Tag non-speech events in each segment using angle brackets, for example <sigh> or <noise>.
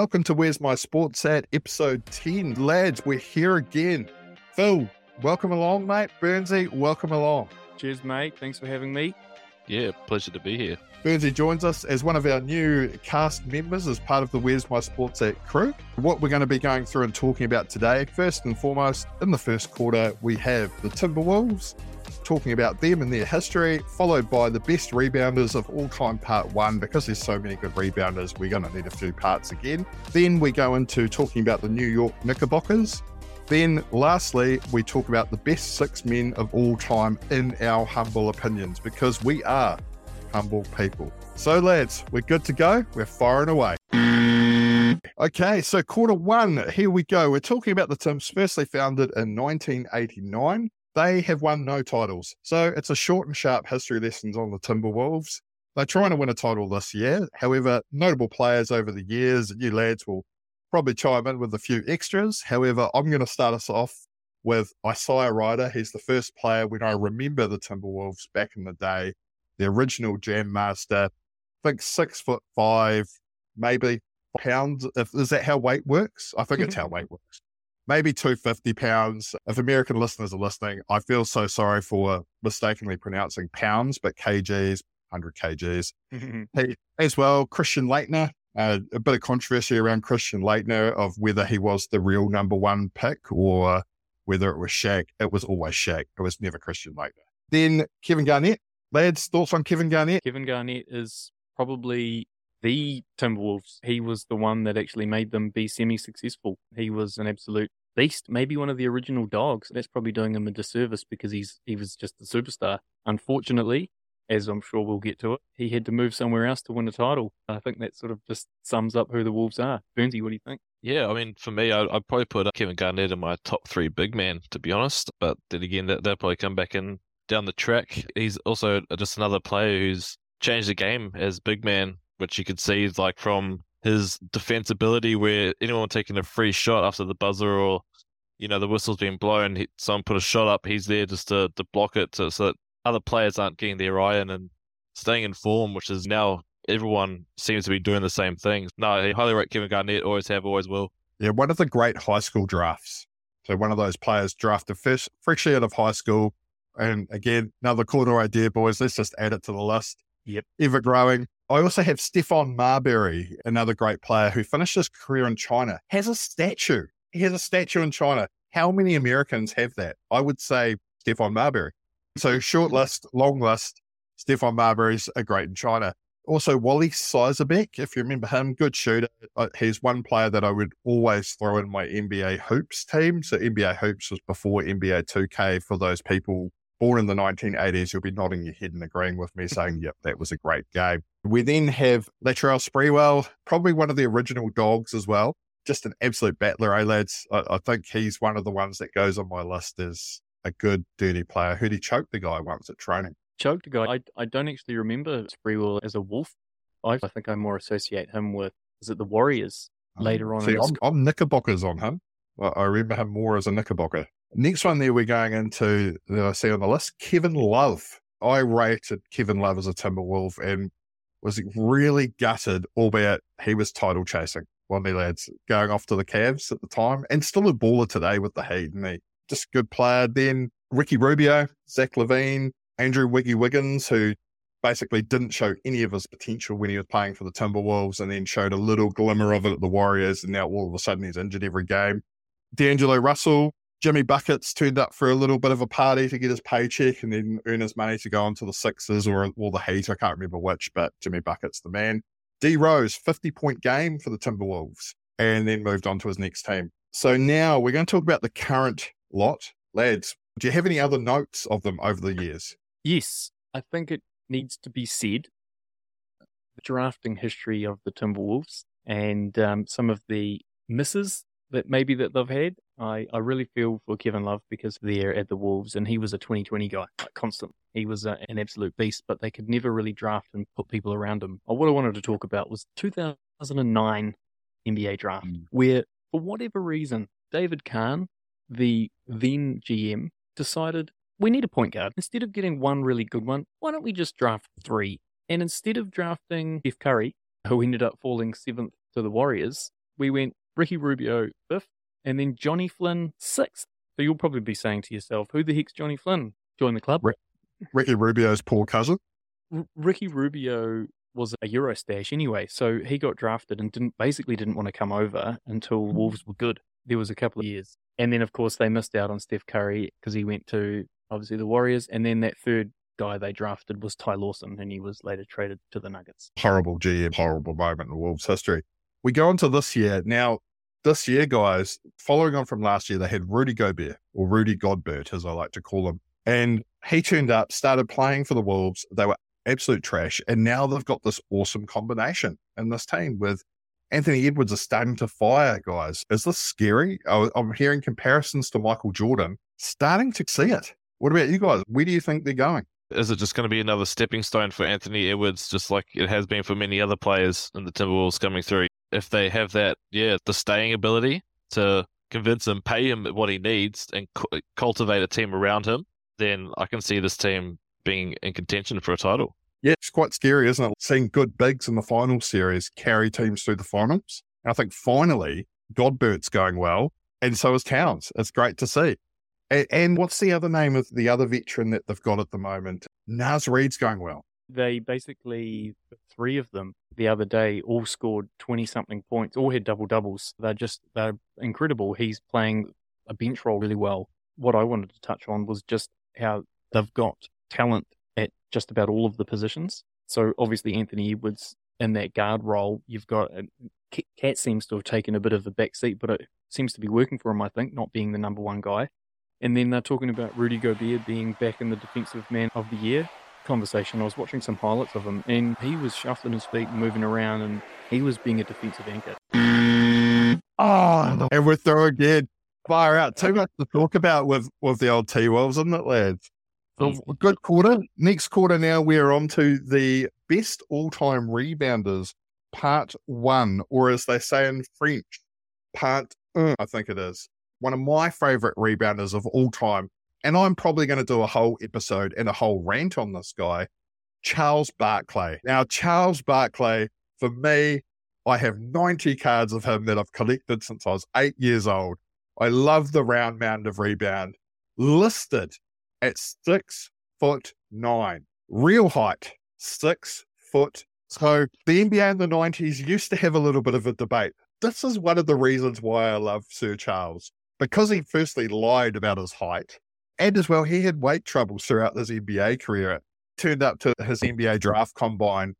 welcome to Where's My Sports at episode 10. Lads, we're here again. Phil, welcome along, mate. Burnzy, welcome along. Cheers, mate. Thanks for having me. Yeah, pleasure to be here. Burnzy joins us as one of our new cast members as part of the Where's My Sports at crew. What we're going to be going through and talking about today, first and foremost, in the first quarter, we have the Timberwolves, talking about them and their history, followed by the best rebounders of all time, part one. Because there's so many good rebounders, we're going to need a few parts again. Then we go into talking about the New York Knickerbockers. Then, lastly, we talk about the best six men of all time in our humble opinions, because we are humble people. So, lads, we're good to go. We're firing away. Okay, so quarter one, here we go. We're talking about the Tims, firstly founded in 1989. They have won no titles. So it's a short and sharp history lessons on the Timberwolves. They're trying to win a title this year. However, notable players over the years, you lads will probably chime in with a few extras. However, I'm going to start us off with Isaiah Rider. He's the first player when I remember the Timberwolves back in the day, the original Jam Master. I think six foot five, maybe pounds. If, is that how weight works? I think it's how <laughs> weight works maybe 250 pounds. If American listeners are listening, I feel so sorry for mistakenly pronouncing pounds, but kgs, 100 kgs. <laughs> he, as well, Christian Laettner, uh, a bit of controversy around Christian Laettner of whether he was the real number one pick or whether it was Shaq. It was always Shaq. It was never Christian Laettner. Then Kevin Garnett. Lads, thoughts on Kevin Garnett? Kevin Garnett is probably the Timberwolves. He was the one that actually made them be semi successful. He was an absolute beast, maybe one of the original dogs. That's probably doing him a disservice because he's he was just a superstar. Unfortunately, as I'm sure we'll get to it, he had to move somewhere else to win a title. I think that sort of just sums up who the Wolves are. Burnzy, what do you think? Yeah, I mean, for me, I'd, I'd probably put uh, Kevin Garnett in my top three big man, to be honest. But then again, that, they'll probably come back in down the track. He's also uh, just another player who's changed the game as big man, which you could see like from his defensibility where anyone taking a free shot after the buzzer or you know the whistle's being blown, he, someone put a shot up, he's there just to, to block it to, so that other players aren't getting their eye in and staying in form, which is now everyone seems to be doing the same things. No, I highly rate Kevin Garnett, always have, always will. Yeah, one of the great high school drafts. So one of those players drafted first, freshly out of high school. And again, another corner idea, boys. Let's just add it to the list. Yep. Ever growing. I also have Stephon Marbury, another great player who finished his career in China, has a statue. He has a statue in China. How many Americans have that? I would say Stephon Marbury. So short list, long list. Stephon Marbury's a great in China. Also, Wally Szczerbiak, if you remember him, good shooter. Uh, he's one player that I would always throw in my NBA Hoops team. So NBA Hoops was before NBA 2K for those people born in the 1980s, you'll be nodding your head and agreeing with me saying, yep, that was a great game. We then have Latrell Sprewell, probably one of the original dogs as well. Just an absolute battler, eh, lads? I, I think he's one of the ones that goes on my list as a good, dirty player. Who'd he choke the guy once at training? Choked a guy. I, I don't actually remember Sprewell as a wolf. I, I think I more associate him with, is it the Warriors um, later on? See, I'm, I'm Knickerbockers on him. I remember him more as a Knickerbocker. Next one there we're going into that I see on the list, Kevin Love. I rated Kevin Love as a Timberwolf and was really gutted, albeit he was title chasing. One of the lads going off to the Cavs at the time and still a baller today with the Heat. And he just a good player. Then Ricky Rubio, Zach LaVine, Andrew Wiggy Wiggins, who basically didn't show any of his potential when he was playing for the Timberwolves and then showed a little glimmer of it at the Warriors. And now all of a sudden he's injured every game. D'Angelo Russell, Jimmy Buckets turned up for a little bit of a party to get his paycheck and then earn his money to go on to the Sixers or, or the Heat. I can't remember which, but Jimmy Buckets the man. D Rose, 50 point game for the Timberwolves, and then moved on to his next team. So now we're going to talk about the current lot. Lads, do you have any other notes of them over the years? Yes, I think it needs to be said the drafting history of the Timberwolves and um, some of the misses that maybe that they've had. I, I really feel for Kevin Love because they're at the Wolves and he was a 2020 guy, like constant. He was a, an absolute beast, but they could never really draft and put people around him. What I wanted to talk about was 2009 NBA draft, mm. where for whatever reason, David Kahn, the then GM, decided we need a point guard. Instead of getting one really good one, why don't we just draft three? And instead of drafting Steph Curry, who ended up falling seventh to the Warriors, we went Ricky Rubio fifth, and then Johnny Flynn sixth. So you'll probably be saying to yourself, who the heck's Johnny Flynn? Join the club. Ricky Rubio's poor cousin. R- Ricky Rubio was a Eurostash anyway, so he got drafted and didn't basically didn't want to come over until. Wolves were good. There was a couple of years, and then of course they missed out on Steph Curry because he went to obviously the Warriors, and then that third guy they drafted was Ty Lawson, and he was later traded to the Nuggets. Horrible GM, horrible moment in Wolves history. We go on to this year. Now, this year, guys, following on from last year, they had Rudy Gobert, or Rudy Godbert, as I like to call him. And he turned up, started playing for the Wolves. They were absolute trash. And now they've got this awesome combination in this team with Anthony Edwards is starting to fire, guys. Is this scary? I'm hearing comparisons to Michael Jordan. Starting to see it. What about you guys? Where do you think they're going? Is it just going to be another stepping stone for Anthony Edwards, just like it has been for many other players in the Timberwolves coming through? If they have that, yeah, the staying ability to convince him, pay him what he needs, and cu- cultivate a team around him, then I can see this team being in contention for a title. Yeah, it's quite scary, isn't it? Seeing good bigs in the final series carry teams through the finals. And I think finally, Godbert's going well, and so is Towns. It's great to see. And, and what's the other name of the other veteran that they've got at the moment? Naz Reid's going well. They basically three of them the other day all scored twenty something points, all had double doubles. They're just they're incredible. He's playing a bench role really well. What I wanted to touch on was just how they've got talent at just about all of the positions. So obviously Anthony Edwards in that guard role, you've got Cat seems to have taken a bit of a back seat, but it seems to be working for him. I think not being the number one guy. And then they're talking about Rudy Gobert being back in the defensive man of the year conversation. I was watching some highlights of him, and he was shuffling his feet and moving around, and he was being a defensive anchor. Oh, and we're through again. Fire out. Too much to talk about with, with the old T Wolves, isn't it, lads? So, good quarter. Next quarter now, we're on to the best all time rebounders, part one, or as they say in French, part un, I think it is. One of my favorite rebounders of all time. And I'm probably going to do a whole episode and a whole rant on this guy, Charles Barkley. Now, Charles Barkley, for me, I have 90 cards of him that I've collected since I was eight years old. I love the round mound of rebound. Listed at six foot nine. Real height, six foot. So the NBA in the 90s used to have a little bit of a debate. This is one of the reasons why I love Sir Charles. Because he firstly lied about his height, and as well, he had weight troubles throughout his NBA career. Turned up to his NBA draft combine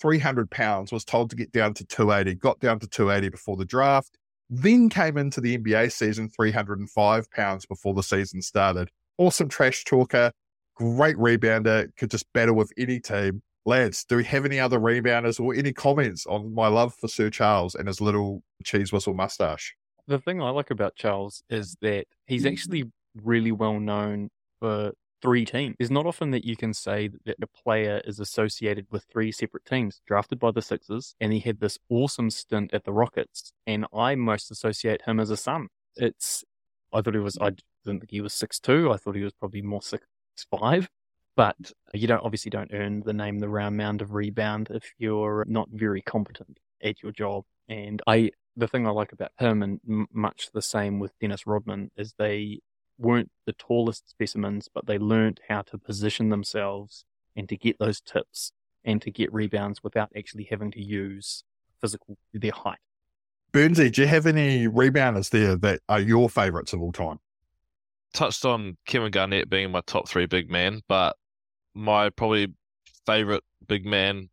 300 pounds, was told to get down to 280, got down to 280 before the draft, then came into the NBA season 305 pounds before the season started. Awesome trash talker, great rebounder, could just battle with any team. Lads, do we have any other rebounders or any comments on my love for Sir Charles and his little cheese whistle mustache? The thing I like about Charles is that he's actually really well known for three teams. It's not often that you can say that a player is associated with three separate teams, drafted by the Sixers, and he had this awesome stint at the Rockets. And I most associate him as a Sun. It's, I thought he was, I didn't think he was six two. I thought he was probably more six five. But you don't obviously don't earn the name the round mound of rebound if you're not very competent at your job. And I, the thing I like about him, and much the same with Dennis Rodman, is they weren't the tallest specimens, but they learned how to position themselves and to get those tips and to get rebounds without actually having to use physical their height. Burnzy, do you have any rebounders there that are your favourites of all time? Touched on Kevin Garnett being my top three big man, but my probably favorite big man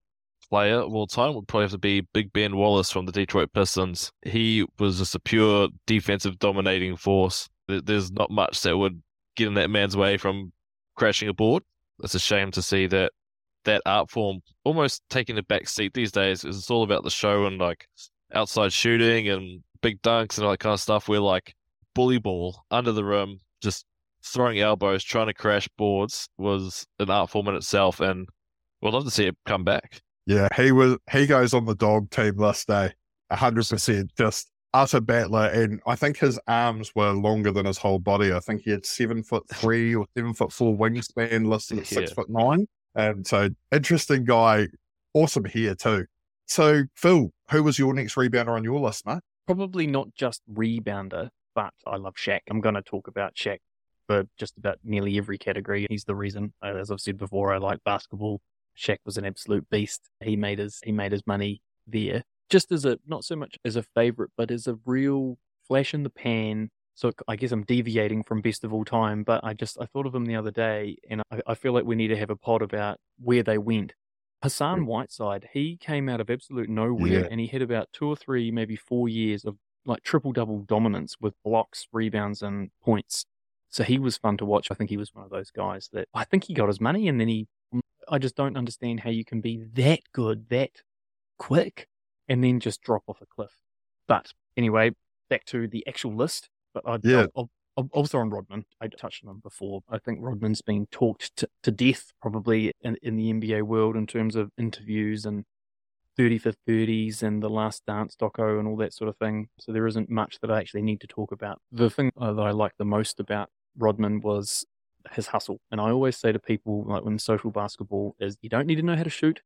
player of all time would probably have to be Big Ben Wallace from the Detroit Pistons. He was just a pure defensive dominating force. There's not much that would get in that man's way from crashing a board. It's a shame to see that that art form almost taking a back seat these days. It's all about the show and like outside shooting and big dunks and all that kind of stuff. Where like bully ball under the rim, just throwing elbows, trying to crash boards was an art form in itself, and we'd love to see it come back. Yeah, he was. He goes on the dog team last day, eh? hundred percent. Just utter battler, and I think his arms were longer than his whole body. I think he had seven foot <laughs> three or seven foot four wingspan, listed at six Yeah. foot nine. And so, interesting guy, awesome here too. So, Phil, who was your next rebounder on your list, mate? probably not just rebounder, but I love Shaq. I'm going to talk about Shaq for just about nearly every category. He's the reason, uh, as I've said before, I like basketball. Shaq was an absolute beast. He made his he made his money there, just as a not so much as a favorite, but as a real flash in the pan. So I guess I'm deviating from best of all time, but I just I thought of him the other day, and I, I feel like we need to have a pod about where they went. Hassan mm. Whiteside, he came out of absolute nowhere, Yeah. and he had about two or three, maybe four years of like triple double dominance with blocks, rebounds, and points. So he was fun to watch. I think he was one of those guys that I think he got his money and then he. I just don't understand how you can be that good, that quick, and then just drop off a cliff. But anyway, back to the actual list. But I'd, Yeah. I'll, I'll, I'll on Rodman. I touched on him before. I think Rodman's been talked to, to death probably in, in the NBA world in terms of interviews and 30 for 30s and the last dance doco and all that sort of thing. So there isn't much that I actually need to talk about. The thing that I like the most about Rodman was his hustle. And I always say to people, like when social basketball is, you don't need to know how to shoot.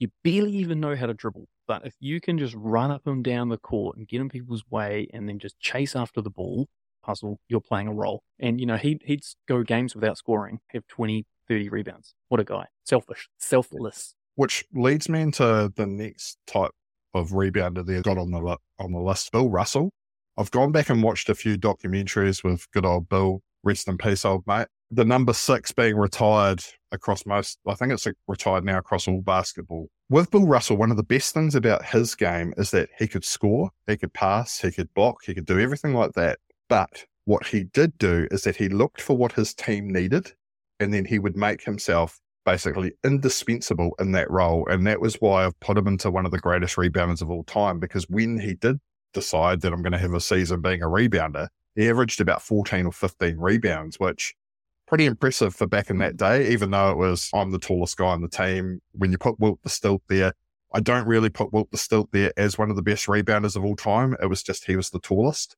You barely even know how to dribble. But if you can just run up and down the court and get in people's way and then just chase after the ball, puzzle, you're playing a role. And, you know, he'd, he'd go games without scoring, have 20, 30 rebounds. What a guy. Selfish, selfless. Which leads me into the next type of rebounder they've got on the on the list, Bill Russell. I've gone back and watched a few documentaries with good old Bill, rest in peace, old mate. The number six being retired across most, I think it's retired now across all basketball. With Bill Russell, one of the best things about his game is that he could score, he could pass, he could block, he could do everything like that. But what he did do is that he looked for what his team needed and then he would make himself basically indispensable in that role. And that was why I've put him into one of the greatest rebounders of all time because when he did decide that I'm going to have a season being a rebounder, he averaged about 14 or 15 rebounds, which pretty impressive for back in that mm. day, even though it was I'm the tallest guy on the team. When you put Wilt the Stilt there, I don't really put Wilt the Stilt there as one of the best rebounders of all time. It was just he was the tallest.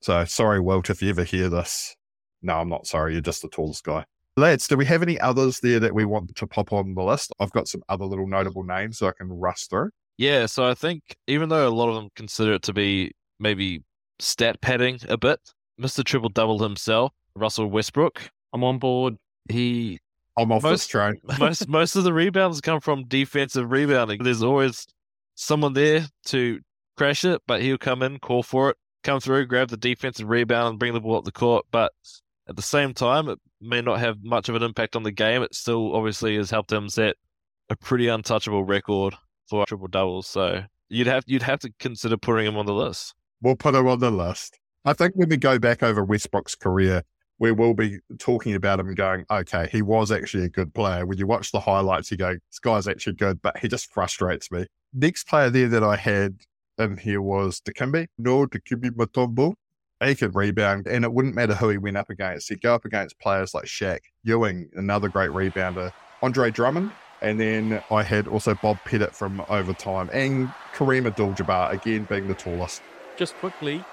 So sorry, Wilt, if you ever hear this. No, I'm not sorry. You're just the tallest guy. Lads, do we have any others there that we want to pop on the list? I've got some other little notable names so I can rush through. Yeah, so I think even though a lot of them consider it to be maybe stat padding a bit, Mr. Triple Double himself, Russell Westbrook, I'm on board. he I'm off Most- this train. <laughs> most most of the rebounds come from defensive rebounding. There's always someone there to crash it, but he'll come in, call for it, come through, grab the defensive rebound, and bring the ball up the court. But at the same time, it may not have much of an impact on the game. It still obviously has helped him set a pretty untouchable record for triple doubles. So you'd have you'd have to consider putting him on the list. We'll put him on the list. I think when we go back over Westbrook's career, we will be talking about him going, okay, he was actually a good player. When you watch the highlights, you go, this guy's actually good, but he just frustrates me. Next player there that I had in here was Dikembe. No, Dikembe Mutombo. He could rebound, and it wouldn't matter who he went up against. He'd go up against players like Shaq, Ewing, another great rebounder, Andre Drummond, and then I had also Bob Pettit from overtime, and Kareem Abdul-Jabbar, again being the tallest. Just quickly,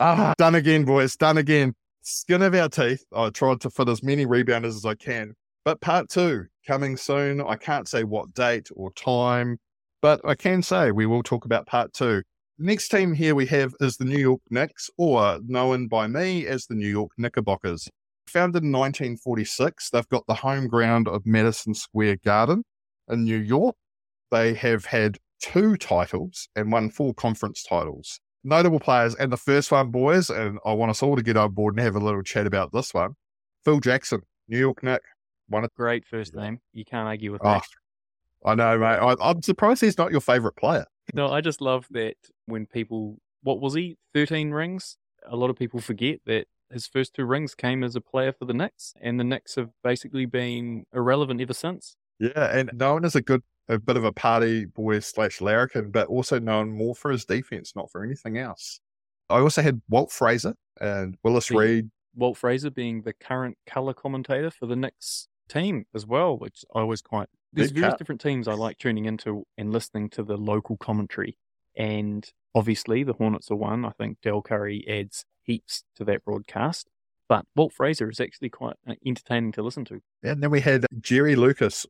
Ah, done again, boys. Done again. Skin of our teeth. I tried to fit as many rebounders as I can. But part two coming soon. I can't say what date or time, but I can say we will talk about part two. The next team here we have is the New York Knicks, or known by me as the New York Knickerbockers. Founded in 1946, they've got the home ground of Madison Square Garden in New York. They have had two titles and won four conference titles notable players. And the first one, boys, and I want us all to get on board and have a little chat about this one. Phil Jackson, New York Nick. One of, great first name. You can't argue with oh, that. I know, mate. I, I'm surprised he's not your favorite player. No, I just love that when people, what was he, 13 rings? A lot of people forget that his first two rings came as a player for the Knicks, and the Knicks have basically been irrelevant ever since. Yeah, and known as a good, a bit of a party boy slash larrikin, but also known more for his defense, not for anything else. I also had Walt Frazier and Willis The- Reed. Walt Frazier being the current color commentator for the Knicks team as well, which I was quite. There's various different teams I like tuning into and listening to the local commentary. And obviously, the Hornets are one. I think Del Curry adds heaps to that broadcast. But Walt Frazier is actually quite uh, entertaining to listen to. And then we had Jerry Lucas,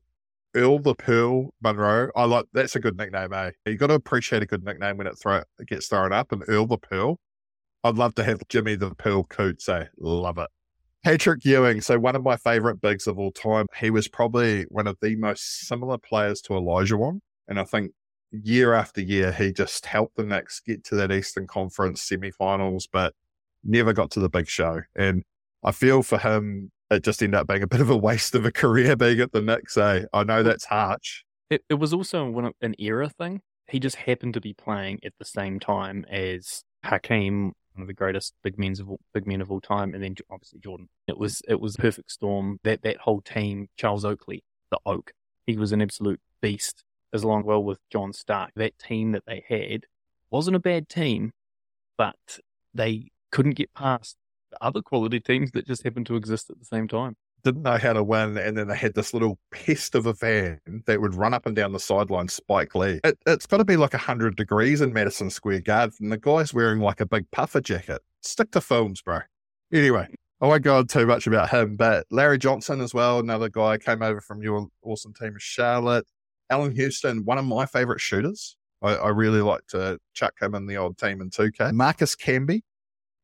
Earl the Pearl Monroe. I like that's a good nickname, eh? You got to appreciate a good nickname when it throw it gets thrown up. And Earl the Pearl. I'd love to have Jimmy the Pearl Coots. Eh? Love it. Patrick Ewing. So one of my favorite bigs of all time. He was probably one of the most similar players to Olajuwon, and I think year after year he just helped the Knicks get to that Eastern Conference semifinals, but never got to the big show. And I feel for him it just ended up being a bit of a waste of a career being at the Knicks. Eh? I know that's harsh. It, it was also an era thing. He just happened to be playing at the same time as Hakeem, one of the greatest big men of all, big men of all time, and then obviously Jordan. It was it was a perfect storm. That that whole team, Charles Oakley, the Oak, he was an absolute beast. As long well with John Stark, that team that they had wasn't a bad team, but they couldn't get past other quality teams that just happened to exist at the same time. Didn't know how to win, and then they had this little pest of a fan that would run up and down the sideline, Spike Lee. It, has got to be like 100 degrees in Madison Square Garden, and the guy's wearing like a big puffer jacket. Stick to films, bro. Anyway, I won't go on too much about him, but Larry Johnson as well, another guy came over from your awesome team of Charlotte. Allan Houston, one of my favorite shooters. I, I, really like to chuck him in the old team in 2K. Marcus Camby,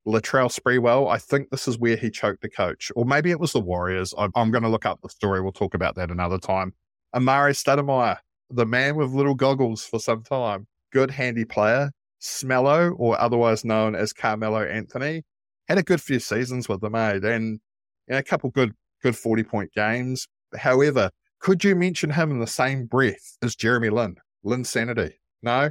Latrell Sprewell, I think this is where he choked the coach, or maybe it was the Warriors. I'm, I'm going to look up the story. We'll talk about that another time. Amar'e Stoudemire, the man with little goggles for some time, good handy player. Smello, or otherwise known as Carmelo Anthony, had a good few seasons with them, eh? And you know, a couple good good 40 point games. However, could you mention him in the same breath as Jeremy Lin? Lin Sanity? No?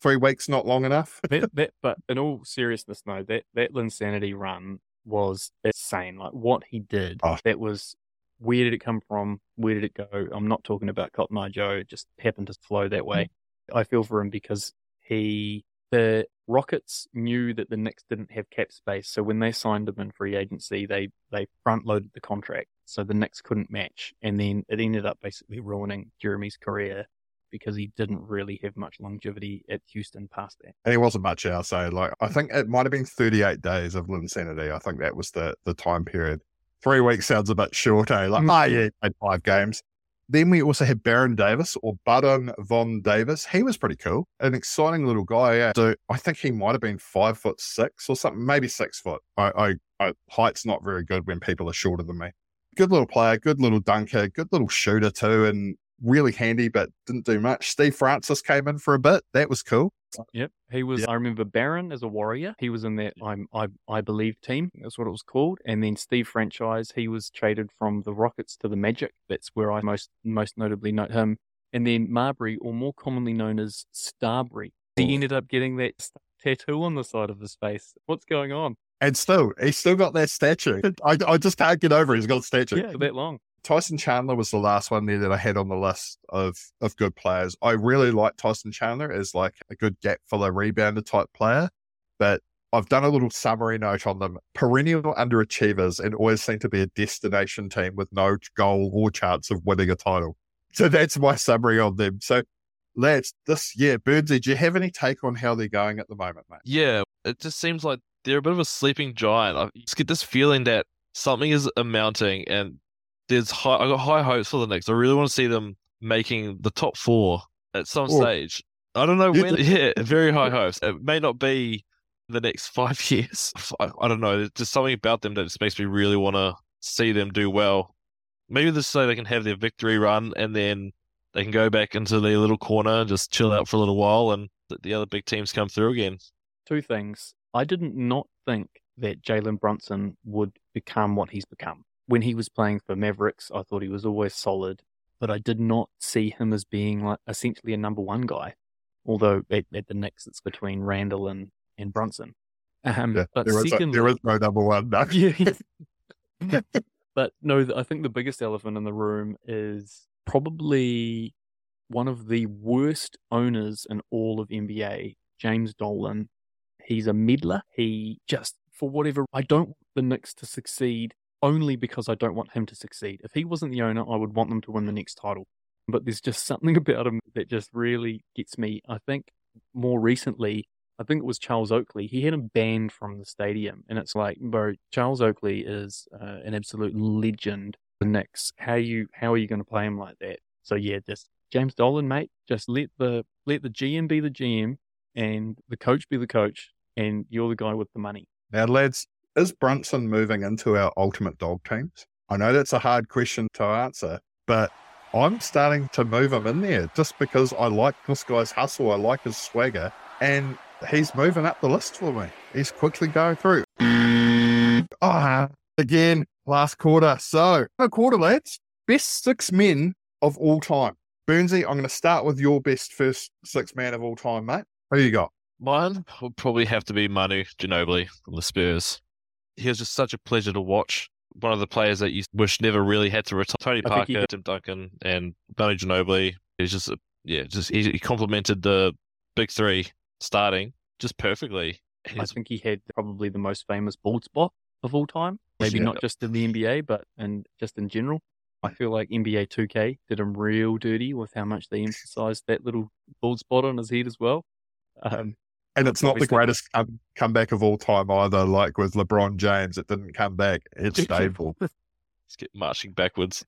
Three weeks not long enough. <laughs> that, that, but in all seriousness, no, that that Linsanity run was insane. Like what he did, oh. that was where did it come from? Where did it go? I'm not talking about Cotton Eye Joe. It just happened to flow that way. Mm. I feel for him because he the Rockets knew that the Knicks didn't have cap space, so when they signed him in free agency, they they front loaded the contract, so the Knicks couldn't match, and then it ended up basically ruining Jeremy's career because he didn't really have much longevity at Houston past that. And he wasn't much. So, like, I think it might have been 38 days of Linsanity. I think that was the, the time period. Three weeks sounds a bit short, eh? Like, mm. oh, yeah, played five games. Then we also had Baron Davis or Baron von Davis. He was pretty cool, an exciting little guy. Yeah. So I think he might have been five foot six or something, maybe six foot. I, I, I, height's not very good when people are shorter than me. Good little player, good little dunker, good little shooter too, and really handy, but didn't do much. Steve Francis came in for a bit. That was cool. Yep, he was. Yep. I remember Baron as a warrior. He was in that I'm I I believe team. That's what it was called. And then Steve Franchise. He was traded from the Rockets to the Magic. That's where I most most notably note him. And then Marbury, or more commonly known as Starbury, he ended up getting that tattoo on the side of his face. What's going on? And still, he's still got that statue. <laughs> I, I just can't get over. It. He's got a statue. Yeah, that long. Tyson Chandler was the last one there that I had on the list of of good players. I really like Tyson Chandler as like a good gap filler rebounder type player, but I've done a little summary note on them. Perennial underachievers and always seem to be a destination team with no goal or chance of winning a title. So that's my summary on them. So lads, this year, Birdsy, do you have any take on how they're going at the moment, mate? Yeah, it just seems like they're a bit of a sleeping giant. I just get this feeling that something is amounting and there's high, I got high hopes for the Knicks. I really want to see them making the top four at some stage. I don't know when. <laughs> Yeah, very high hopes. It may not be the next <laughs> five years. I, I don't know. There's just something about them that just makes me really want to see them do well. Maybe this so they can have their victory run and then they can go back into their little corner and just chill out for a little while and let the other big teams come through again. Two things. I didn't not think that Jalen Brunson would become what he's become when he was playing for Mavericks, I thought he was always solid, but I did not see him as being like essentially a number one guy. Although at, at the Knicks, it's between Randle and, and Brunson. Um, yeah, but there, secondly, is, there is no number one. No. yeah. <laughs> <laughs> but no, I think the biggest elephant in the room is probably one of the worst owners in all of NBA, James Dolan. He's a meddler. He just, for whatever, I don't want the Knicks to succeed only because I don't want him to succeed. If he wasn't the owner, I would want them to win the next title. But there's just something <laughs> about him that just really gets me. I think more recently, I think it was Charles Oakley. He had him banned from the stadium, and it's like, bro, Charles Oakley is uh, an absolute legend. The Knicks, how you how are you going to play him like that? So yeah, just James Dolan, mate. Just let the let the GM be the GM and the coach be the coach, and you're the guy with the money. Now, lads, is Brunson moving into our ultimate dog teams? I know that's a hard question to answer, but I'm starting to move him in there just because I like this guy's hustle. I like his swagger, and he's moving up the list for me. He's quickly going through. Ah, again, last quarter. So, a quarter, lads. Best six men of all time. Burnzy, I'm going to start with your best first six man of all time, mate. Who you got? Mine would probably have to be Manu Ginobili from the Spurs. He was just such a pleasure to watch. One of the players that you wish never really had to retire. Tony I think he Parker. Tim Duncan, and Manu Ginobili. He's just, a, yeah, just he, he complemented the big three starting just perfectly. I think he had probably the most famous bald spot of all time. Maybe Yeah. not just in the NBA, but and just in general. I feel like NBA 2K did him real dirty with how much they emphasized that little bald spot on his head as well. Um, And it's not the greatest um, comeback of all time either. Like with LeBron James, it didn't come back. It stayed. he's get marching backwards.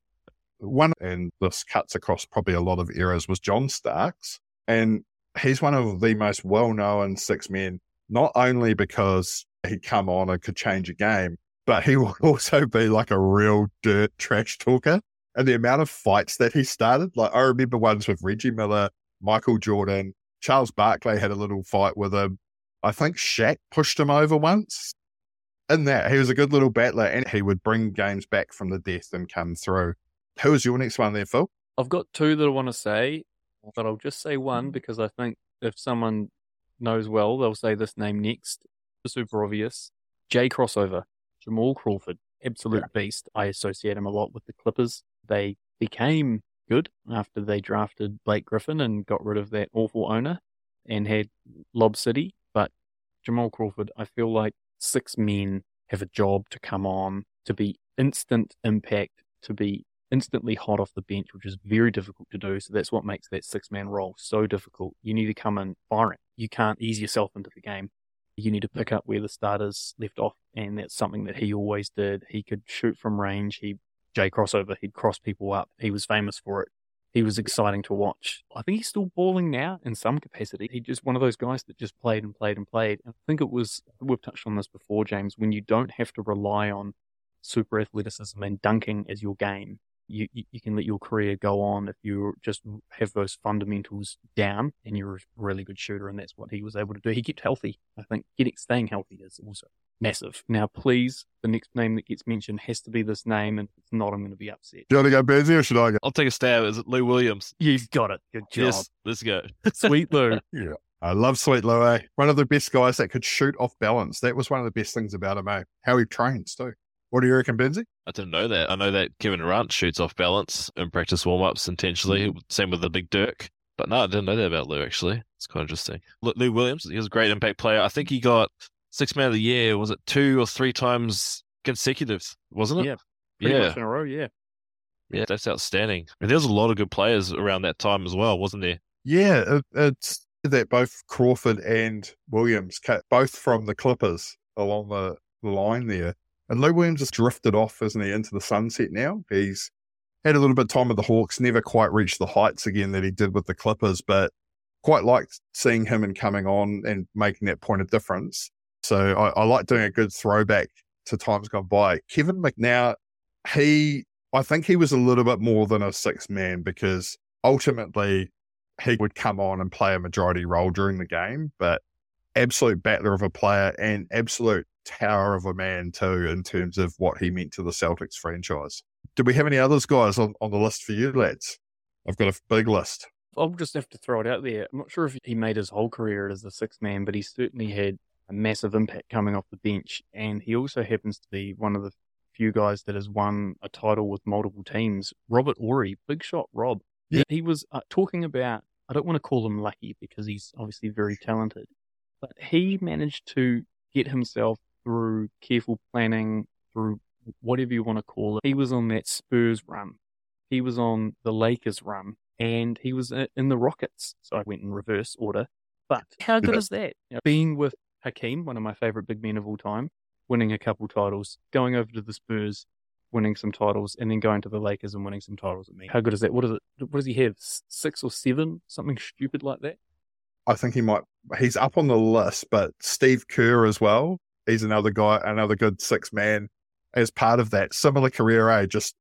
One, and this cuts across probably a lot of eras, was John Starks. And he's one of the most well known six men, not only because he'd come on and could change a game, but he <laughs> will also be like a real dirt trash talker. And the amount of fights that he started, like I remember ones with Reggie Miller, Michael Jordan, Charles Barkley had a little fight with him. I think Shaq pushed him over once. In that, he was a good little battler and he would bring games back from the death and come through. Who's your next one there, Phil? I've got two that I want to say, but I'll just say one mm-hmm. because I think if someone knows well, they'll say this name next. Super obvious. J crossover. Jamal Crawford. Absolute beast. I associate him a lot with the Clippers. They became good after they drafted Blake Griffin and got rid of that awful owner and had Lob City. But Jamal Crawford, I feel like six men have a job to come on, to be instant impact, to be instantly hot off the bench, which is very difficult to do. So that's what makes that six man role so difficult. You need to come in firing. You can't ease yourself into the game. You need to pick up where the starters left off, and that's something that he always did. He could shoot from range. He J crossover. He'd cross people up. He was famous for it. He was exciting to watch. I think he's still balling now in some capacity. He's just one of those guys that just played and played and played. And I think it was we've touched on this before, James. When you don't have to rely on super athleticism and dunking as your game, you, you, you can let your career go on if you just have those fundamentals down and you're a really good shooter. And that's what he was able to do. He kept healthy. I think getting staying healthy is also massive. Now, please, the next name that gets mentioned has to be this name. And if it's not, I'm going to be upset. Do you want to go Burnzy or should I go? I'll take a stab. Is it Lou Williams? You've got it. Good job. Yes, let's go. <laughs> Sweet Lou. Yeah. I love Sweet Louie. One of the best guys that could shoot off balance. That was one of the best things about him, eh? How he trains too. What do you reckon, Benzie? I didn't know that. I know that Kevin Durant shoots off balance in practice warm ups intentionally. Mm. Same with the big Dirk. But no, I didn't know that about Lou, actually. It's quite interesting. Lou Lou Williams, he was a great impact player. I think he got six man of the year. Was it two or three times consecutive? Wasn't it? Yeah, Pretty yeah. much in a row, yeah. Yeah, that's outstanding. And there was a lot of good players around that time as well, wasn't there? Yeah, it, it's that both Crawford and Williams, both from the Clippers along the, the line there. And Lou Williams has drifted off, isn't he, into the sunset now? He's had a little bit of time with the Hawks, never quite reached the heights again that he did with the Clippers, but quite liked seeing him and coming on and making that point of difference. So I, I like doing a good throwback to times gone by. Kevin McNow, he, I think he was a little bit more than a six man because ultimately he would come on and play a majority role during the game, but absolute battler of a player and absolute tower of a man too in terms of what he meant to the Celtics franchise. Do we have any others guys on, on the list for you lads? I've got a big list. I'll just have to throw it out there. I'm not sure if he made his whole career as a six man, but he certainly had a massive impact coming off the bench. And he also happens to be one of the few guys that has won a title with multiple teams. Robert Horry, big shot Rob. Yeah. He was uh, talking about, I don't want to call him lucky because he's obviously very talented, but he managed to get himself through careful planning, through whatever you want to call it. He was on that Spurs run. He was on the Lakers run and he was in the Rockets. So I went in reverse order. But how good Yeah. is that? You know, being with Hakeem, one of my favorite big men of all time, winning a couple titles, going over to the Spurs, winning some titles, and then going to the Lakers and winning some titles. At me, how good is that? What is it? What does he have? Six or seven? Something stupid like that. I think he might. He's up on the list, but Steve Kerr as well. He's another guy, another good six man as part of that similar career. Eh? Just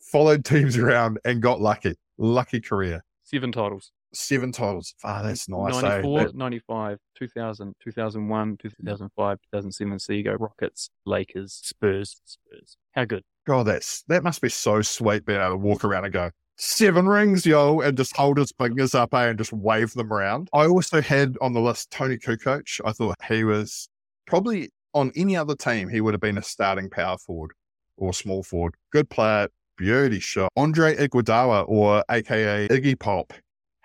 followed teams around and got lucky. Lucky career. Seven titles. Seven titles. Ah, that's nice. 94, eh? 95, 2000, 2001, 2005, 2007. So you go Rockets, Lakers, Spurs, Spurs. How good? God, that's that must be so sweet being able to walk around and go seven rings, yo, and just hold his fingers up eh, and just wave them around. I also had on the list Toni Kukoc. I thought he was probably on any other team he would have been a starting power forward or small forward. Good player, beauty shot. Andre Iguodala or AKA Iggy Pop.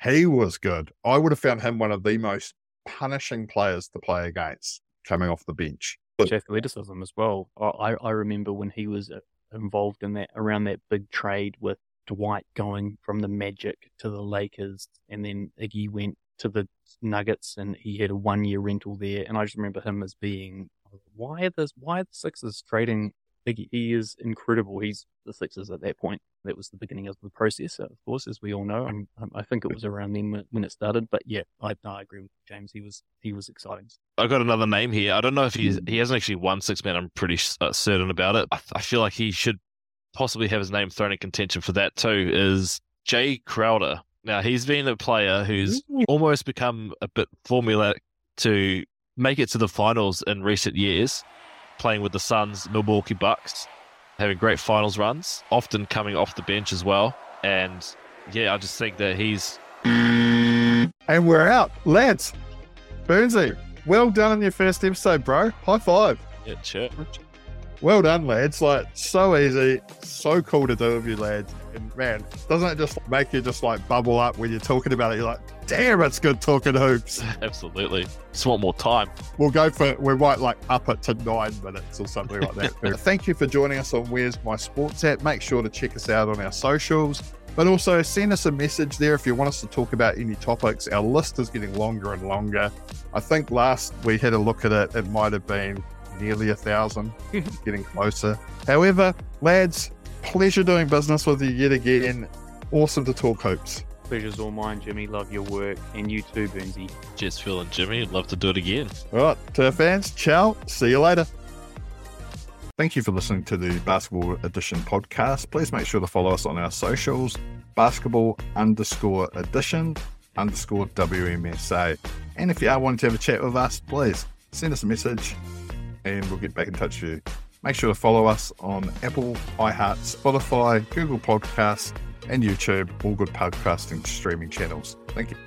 He was good. I would have found him one of the most punishing players to play against coming off the bench. Much athleticism as well. I, I remember when he was uh, involved in that around that big trade with Dwight going from the Magic to the Lakers, and then Iggy went to the Nuggets, and he had a one year rental there. And I just remember him as being, why are the why are the Sixers trading Iggy? He is incredible. He's the Sixers at that point. That was the beginning of the process, of course, as we all know. Um, I think it was around then when it started. But yeah, I, no, I agree with James. He was he was exciting. I got another name here. I don't know if he's he hasn't actually won six man. I'm pretty uh, certain about it. I, I feel like he should possibly have his name thrown in contention for that too. Is Jae Crowder? Now he's been a player who's almost become a bit formulaic to make it to the finals in recent years, playing with the Suns, Milwaukee Bucks, having great finals runs, often coming off the bench as well. And yeah, I just think that he's And we're out. Lance, Burnzy, well done on your first episode, bro. High five. yeah, sure. Well done, lads. Like, so easy, so cool to do with you, lads. And man, doesn't it just make you just like bubble up when you're talking about it? You're like, damn, it's good talking hoops. Absolutely. Just want more time. We'll go for, we might like up it to nine minutes or something like that. <laughs> Thank you for joining us on Where's My Sports At. Make sure to check us out on our socials, but also send us a message there if you want us to talk about any topics. Our list is getting longer and longer. I think last we had a look at it, it might have been nearly a thousand, <laughs> getting closer. However, lads, pleasure doing business with you yet again. Awesome to talk hoops. Pleasure's all mine, Jimmy. Love your work, and you too, Burnzy. Cheers, Phil and Jimmy. Love to do it again. All right, to our fans, ciao. See you later. Thank you for listening to the Basketball Edition podcast. Please make sure to follow us on our socials basketball underscore edition underscore WMSA. And if you are wanting to have a chat with us, please send us a message and we'll get back in touch with you. Make sure to follow us on Apple, iHeart, Spotify, Google Podcasts, and YouTube, all good podcasting streaming channels. Thank you.